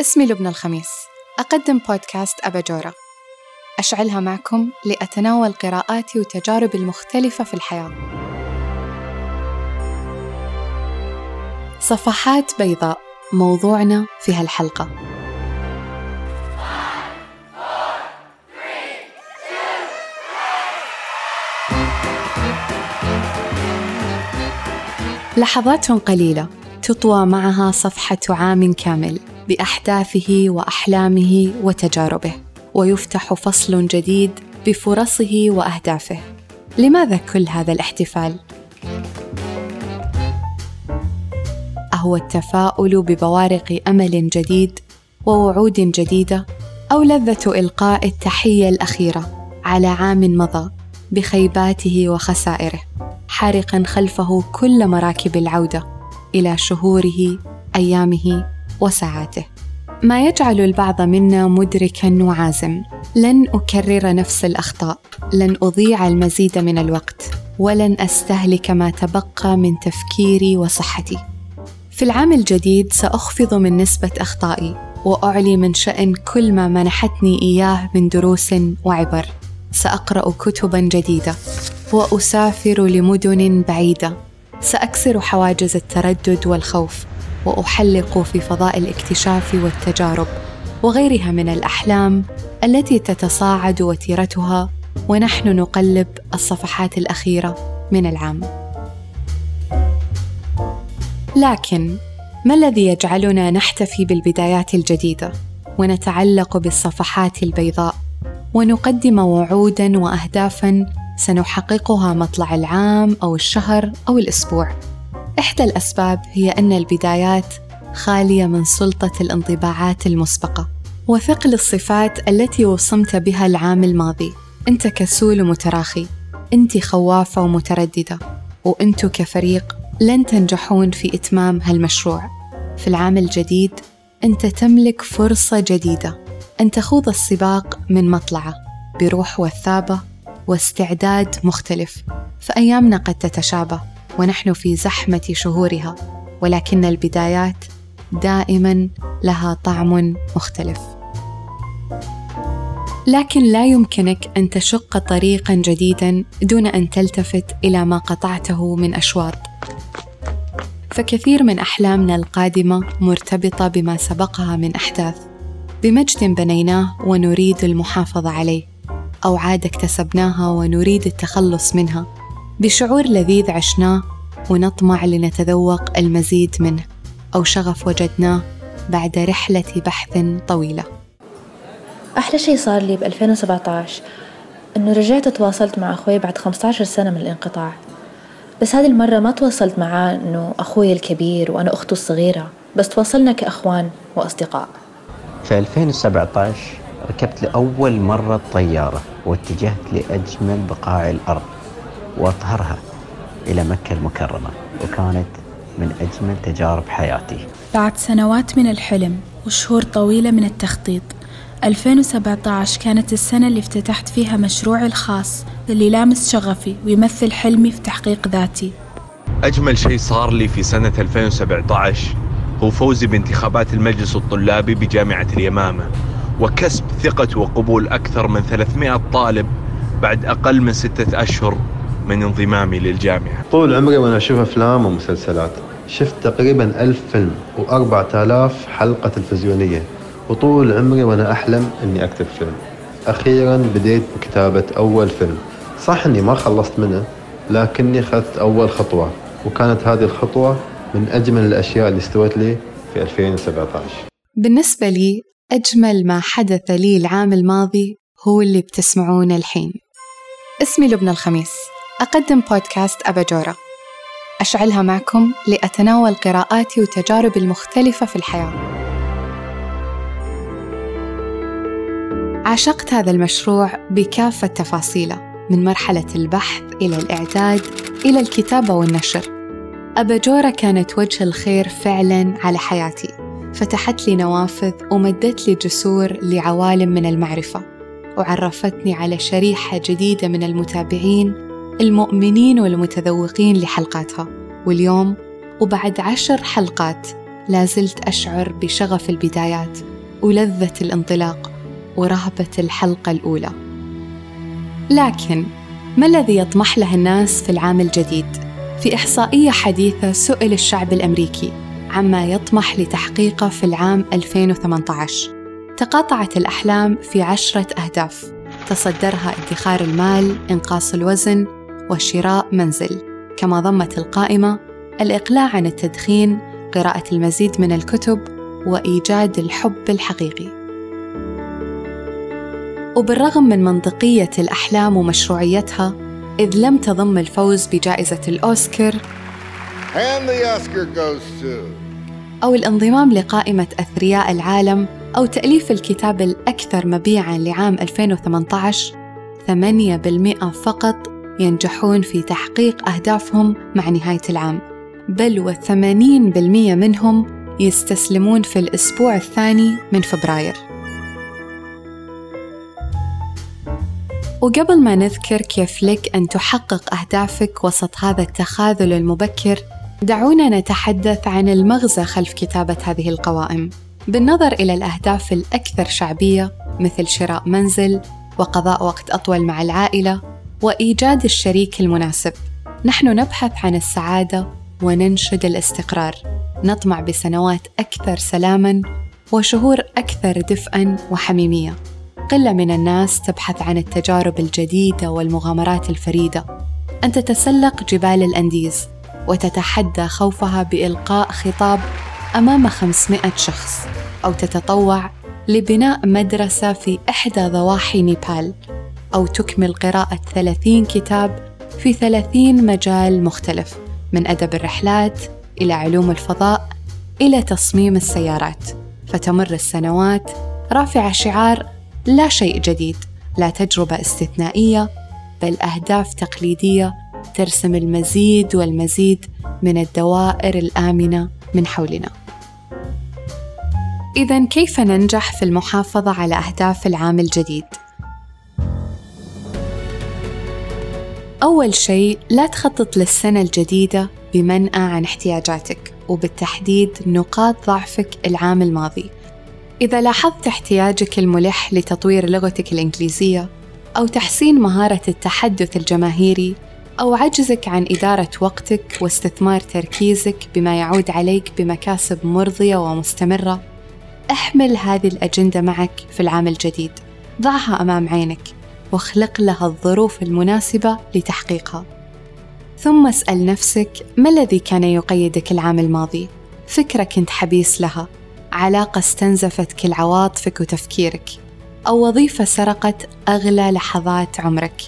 اسمي لبنى الخميس. أقدم بودكاست أباجورة. أشعلها معكم لأتناول قراءاتي وتجاربي المختلفة في الحياة. صفحات بيضاء. موضوعنا في هالحلقة. لحظات قليلة تطوى معها صفحة عام كامل. بأحداثه وأحلامه وتجاربه ويفتح فصل جديد بفرصه وأهدافه لماذا كل هذا الاحتفال؟ أهو التفاؤل ببوارق أمل جديد ووعود جديدة أو لذة إلقاء التحية الأخيرة على عام مضى بخيباته وخسائره حارقا خلفه كل مراكب العودة إلى شهوره أيامه وساعاته ما يجعل البعض منا مدركا وعازم. لن أكرر نفس الأخطاء. لن أضيع المزيد من الوقت. ولن أستهلك ما تبقى من تفكيري وصحتي. في العام الجديد سأخفض من نسبة أخطائي وأعلي من شأن كل ما منحتني إياه من دروس وعبر. سأقرأ كتبا جديدة وأسافر لمدن بعيدة. سأكسر حواجز التردد والخوف. وأحلق في فضاء الاكتشاف والتجارب وغيرها من الأحلام التي تتصاعد وتيرتها ونحن نقلب الصفحات الأخيرة من العام. لكن ما الذي يجعلنا نحتفي بالبدايات الجديدة ونتعلق بالصفحات البيضاء ونقدم وعودا وأهدافا سنحققها مطلع العام أو الشهر أو الأسبوع؟ إحدى الأسباب هي أن البدايات خالية من سلطة الانطباعات المسبقة وثقل الصفات التي وصمت بها العام الماضي. أنت كسول ومتراخي أنت خوافه ومترددة وأنتم كفريق لن تنجحون في إتمام هالمشروع. في العام الجديد أنت تملك فرصة جديدة أن تخوض السباق من مطلعه بروح وثابة واستعداد مختلف. فأيامنا قد تتشابه. ونحن في زحمة شهورها ولكن البدايات دائما لها طعم مختلف. لكن لا يمكنك أن تشق طريقا جديدا دون أن تلتفت إلى ما قطعته من أشواط. فكثير من أحلامنا القادمة مرتبطة بما سبقها من أحداث. بمجد بنيناه ونريد المحافظة عليه أو عاده اكتسبناها ونريد التخلص منها. بشعور لذيذ عشناه ونطمع لنتذوق المزيد منه أو شغف وجدناه بعد رحلة بحث طويلة. أحلى شيء صار لي ب 2017 إنه رجعت تواصلت مع أخوي بعد 15 سنة من الانقطاع. بس هذه المرة ما تواصلت معاه إنه أخوي الكبير وأنا أخته الصغيرة بس تواصلنا كأخوان وأصدقاء. في 2017 ركبت لأول مرة طيارة واتجهت لأجمل بقاع الأرض. وأطهرها إلى مكة المكرمة وكانت من أجمل تجارب حياتي. بعد سنوات من الحلم وشهور طويلة من التخطيط 2017 كانت السنة اللي افتتحت فيها مشروعي الخاص اللي لامس شغفي ويمثل حلمي في تحقيق ذاتي. أجمل شيء صار لي في سنة 2017 هو فوزي بانتخابات المجلس الطلابي بجامعة اليمامة وكسب ثقة وقبول أكثر من 300 طالب بعد أقل من ستة أشهر. من انضمامي للجامعة. طول عمري وأنا أشوف أفلام ومسلسلات شفت تقريبا ألف فيلم وأربعة آلاف حلقة تلفزيونية وطول عمري وأنا أحلم أني أكتب فيلم. أخيرا بديت بكتابة أول فيلم. صح أني ما خلصت منه لكني أخذت أول خطوة وكانت هذه الخطوة من أجمل الأشياء اللي استوت لي في 2017 بالنسبة لي أجمل ما حدث لي العام الماضي هو اللي بتسمعونه الحين. اسمي لبنى الخميس. أقدم بودكاست أباجورة. أشعلها معكم لأتناول قراءاتي وتجاربي المختلفة في الحياة. عشقت هذا المشروع بكافة تفاصيله من مرحلة البحث إلى الإعداد إلى الكتابة والنشر. أباجورة كانت وجه الخير فعلا على حياتي. فتحت لي نوافذ ومدت لي جسور لعوالم من المعرفة. وعرفتني على شريحة جديدة من المتابعين المؤمنين والمتذوقين لحلقاتها. واليوم وبعد عشر حلقات لازلت أشعر بشغف البدايات ولذة الانطلاق ورهبة الحلقة الأولى. لكن ما الذي يطمح له الناس في العام الجديد؟ في إحصائية حديثة سئل الشعب الأمريكي عما يطمح لتحقيقه في العام 2018 تقاطعت الأحلام في عشرة أهداف. تصدرها ادخار المال، إنقاص الوزن، وشراء منزل، كما ضمت القائمة الإقلاع عن التدخين، قراءة المزيد من الكتب، وإيجاد الحب الحقيقي. وبالرغم من منطقية الأحلام ومشروعيتها، إذ لم تضم الفوز بجائزة الأوسكار أو الانضمام لقائمة أثرياء العالم أو تأليف الكتاب الأكثر مبيعاً لعام 2018 8% فقط ينجحون في تحقيق أهدافهم مع نهاية العام. بل و80% منهم يستسلمون في الأسبوع الثاني من فبراير. وقبل ما نذكر كيف لك أن تحقق أهدافك وسط هذا التخاذل المبكر دعونا نتحدث عن المغزى خلف كتابة هذه القوائم. بالنظر إلى الأهداف الأكثر شعبية مثل شراء منزل وقضاء وقت أطول مع العائلة وإيجاد الشريك المناسب. نحن نبحث عن السعادة وننشد الاستقرار. نطمع بسنوات أكثر سلاماً وشهور أكثر دفئاً وحميمية. قلة من الناس تبحث عن التجارب الجديدة والمغامرات الفريدة. أن تتسلق جبال الأنديز وتتحدى خوفها بإلقاء خطاب أمام 500 شخص أو تتطوع لبناء مدرسة في إحدى ضواحي نيبال. أو تكمل قراءة 30 كتاب في 30 مجال مختلف من أدب الرحلات إلى علوم الفضاء إلى تصميم السيارات فتمر السنوات رافعة شعار لا شيء جديد لا تجربة استثنائية بل أهداف تقليدية ترسم المزيد والمزيد من الدوائر الآمنة من حولنا. إذا كيف ننجح في المحافظة على أهداف العام الجديد؟ أول شيء لا تخطط للسنة الجديدة بمنأى عن احتياجاتك وبالتحديد نقاط ضعفك العام الماضي. إذا لاحظت احتياجك الملح لتطوير لغتك الإنجليزية أو تحسين مهارة التحدث الجماهيري أو عجزك عن إدارة وقتك واستثمار تركيزك بما يعود عليك بمكاسب مرضية ومستمرة احمل هذه الأجندة معك في العام الجديد. ضعها أمام عينك. واخلق لها الظروف المناسبة لتحقيقها. ثم اسأل نفسك ما الذي كان يقيدك العام الماضي؟ فكرة كنت حبيس لها علاقة استنزفت كل عواطفك وتفكيرك أو وظيفة سرقت أغلى لحظات عمرك.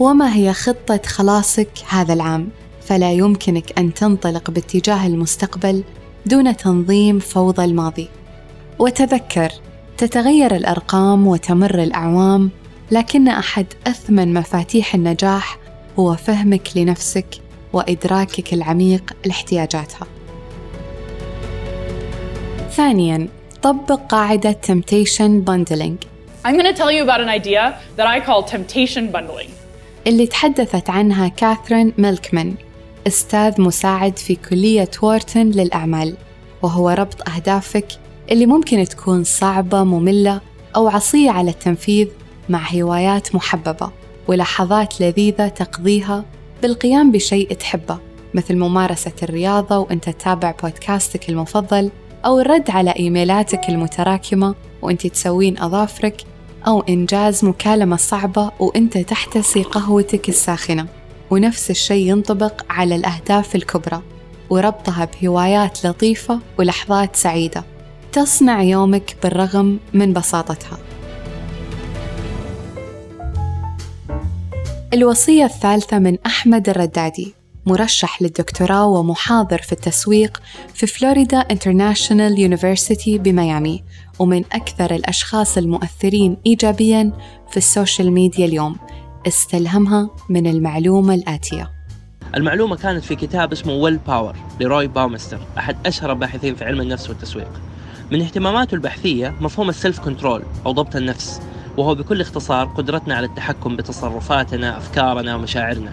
وما هي خطة خلاصك هذا العام؟ فلا يمكنك أن تنطلق باتجاه المستقبل دون تنظيم فوضى الماضي. وتذكر تتغير الأرقام وتمر الأعوام لكن أحد أثمن مفاتيح النجاح هو فهمك لنفسك وإدراكك العميق لاحتياجاتها ثانياً طبق قاعدة temptation bundling I'm going to tell you about an idea that I call temptation bundling. اللي تحدثت عنها كاثرين ميلكمان أستاذ مساعد في كلية وورتن للأعمال وهو ربط أهدافك اللي ممكن تكون صعبة مملة أو عصية على التنفيذ مع هوايات محببة ولحظات لذيذة تقضيها بالقيام بشيء تحبه مثل ممارسة الرياضة وأنت تتابع بودكاستك المفضل أو الرد على إيميلاتك المتراكمة وأنت تسوين أظافرك أو إنجاز مكالمة صعبة وأنت تحتسي قهوتك الساخنة. ونفس الشيء ينطبق على الأهداف الكبرى وربطها بهوايات لطيفة ولحظات سعيدة. تصنع يومك بالرغم من بساطتها. الوصية الثالثة من أحمد الردادي مرشح للدكتوراه ومحاضر في التسويق في Florida International University بميامي ومن أكثر الأشخاص المؤثرين إيجابياً في ال social media اليوم استلهمها من المعلومة الآتية. المعلومة كانت في كتاب اسمه Willpower لروي باومستر أحد أشهر الباحثين في علم النفس والتسويق. من اهتماماته البحثية مفهوم ال self-control أو ضبط النفس وهو بكل اختصار قدرتنا على التحكم بتصرفاتنا أفكارنا ومشاعرنا.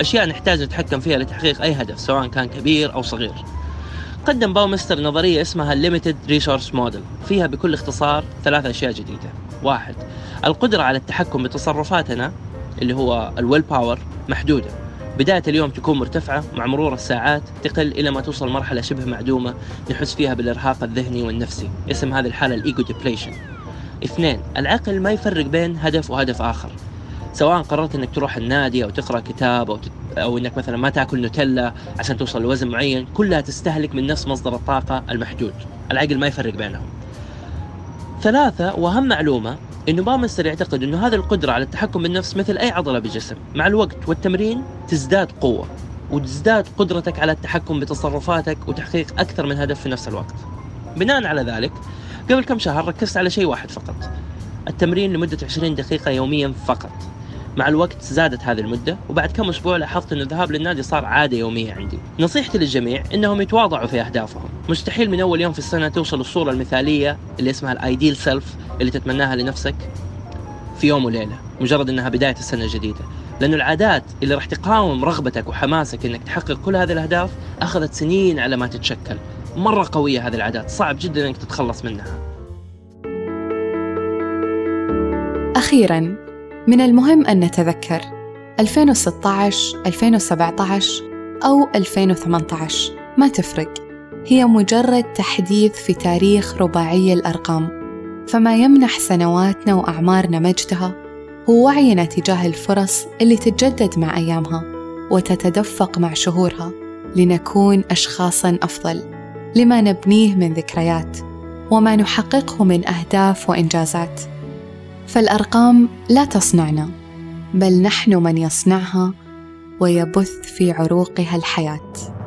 أشياء نحتاج نتحكم فيها لتحقيق أي هدف سواء كان كبير أو صغير. قدم باومستر نظرية اسمها Limited Resource Model. فيها بكل اختصار ثلاث أشياء جديدة. واحد القدرة على التحكم بتصرفاتنا اللي هو ال willpower محدودة. بداية اليوم تكون مرتفعة مع مرور الساعات تقل إلى ما توصل مرحلة شبه معدومة نحس فيها بالإرهاق الذهني والنفسي. اسم هذه الحالة ال ego depletion. اثنين العقل ما يفرق بين هدف وهدف آخر. سواء قررت إنك تروح النادي أو تقرأ كتاب أو تت... أو إنك مثلا ما تأكل نوتيلا عشان توصل لوزن معين كلها تستهلك من نفس مصدر الطاقة المحدود. العقل ما يفرق بينهم. ثلاثة وأهم معلومة إنه بامستر يعتقد إنه هذه القدرة على التحكم بالنفس مثل أي عضلة بالجسم. مع الوقت والتمرين تزداد قوة وتزداد قدرتك على التحكم بتصرفاتك وتحقيق أكثر من هدف في نفس الوقت. بناء على ذلك قبل كم شهر ركزت على شيء واحد فقط. التمرين لمدة 20 دقيقة يوميا فقط. مع الوقت زادت هذه المدة وبعد كم أسبوع لاحظت أن الذهاب للنادي صار عادة يومية عندي. نصيحتي للجميع أنهم يتواضعوا في أهدافهم. مستحيل من أول يوم في السنة توصل الصورة المثالية اللي اسمها ال ideal self اللي تتمناها لنفسك في يوم وليلة. مجرد أنها بداية السنة الجديدة. لأنه العادات اللي راح تقاوم رغبتك وحماسك أنك تحقق كل هذه الأهداف أخذت سنين على ما تتشكل. مرة قوية هذه العادات. صعب جدا أنك تتخلص منها. أخيراً من المهم أن نتذكر 2016 2017 أو 2018 ما تفرق. هي مجرد تحديث في تاريخ رباعي الأرقام. فما يمنح سنواتنا وأعمارنا مجدها هو وعينا تجاه الفرص اللي تتجدد مع أيامها وتتدفق مع شهورها لنكون أشخاصا أفضل. لما نبنيه من ذكريات وما نحققه من أهداف وإنجازات. فالأرقام لا تصنعنا بل نحن من يصنعها ويبث في عروقها الحياة.